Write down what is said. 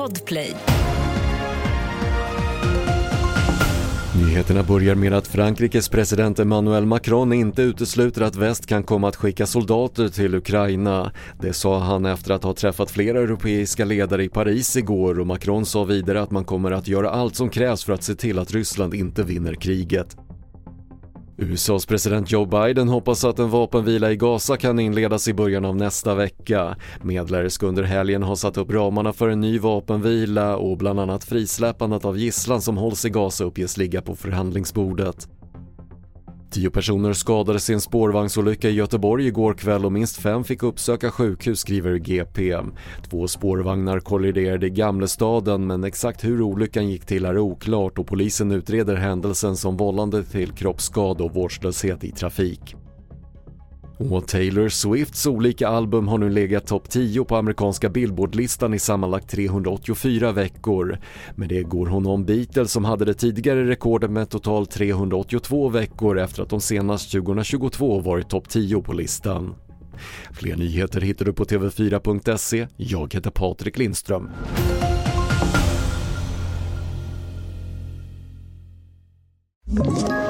Podplay. Nyheterna börjar med att Frankrikes president Emmanuel Macron inte utesluter att väst kan komma att skicka soldater till Ukraina. Det sa han efter att ha träffat flera europeiska ledare i Paris igår och Macron sa vidare att man kommer att göra allt som krävs för att se till att Ryssland inte vinner kriget. USAs president Joe Biden hoppas att en vapenvila i Gaza kan inledas i början av nästa vecka. Medlare ska under helgen ha satt upp ramarna för en ny vapenvila och bland annat frisläppandet av gisslan som hålls i Gaza uppges ligga på förhandlingsbordet. Tio personer skadades i en spårvagnsolycka i Göteborg igår kväll och minst fem fick uppsöka sjukhus skriver GP. Två spårvagnar kolliderade i Gamlestaden men exakt hur olyckan gick till är oklart och polisen utreder händelsen som vållande till kroppsskada och vårdslöshet i trafik. Och Taylor Swifts olika album har nu legat topp 10 på amerikanska Billboardlistan i sammanlagt 384 veckor. Med det går hon om Beatles som hade det tidigare rekordet med totalt 382 veckor efter att de senast 2022 varit topp 10 på listan. Fler nyheter hittar du på TV4.se. Jag heter Patrik Lindström. Ett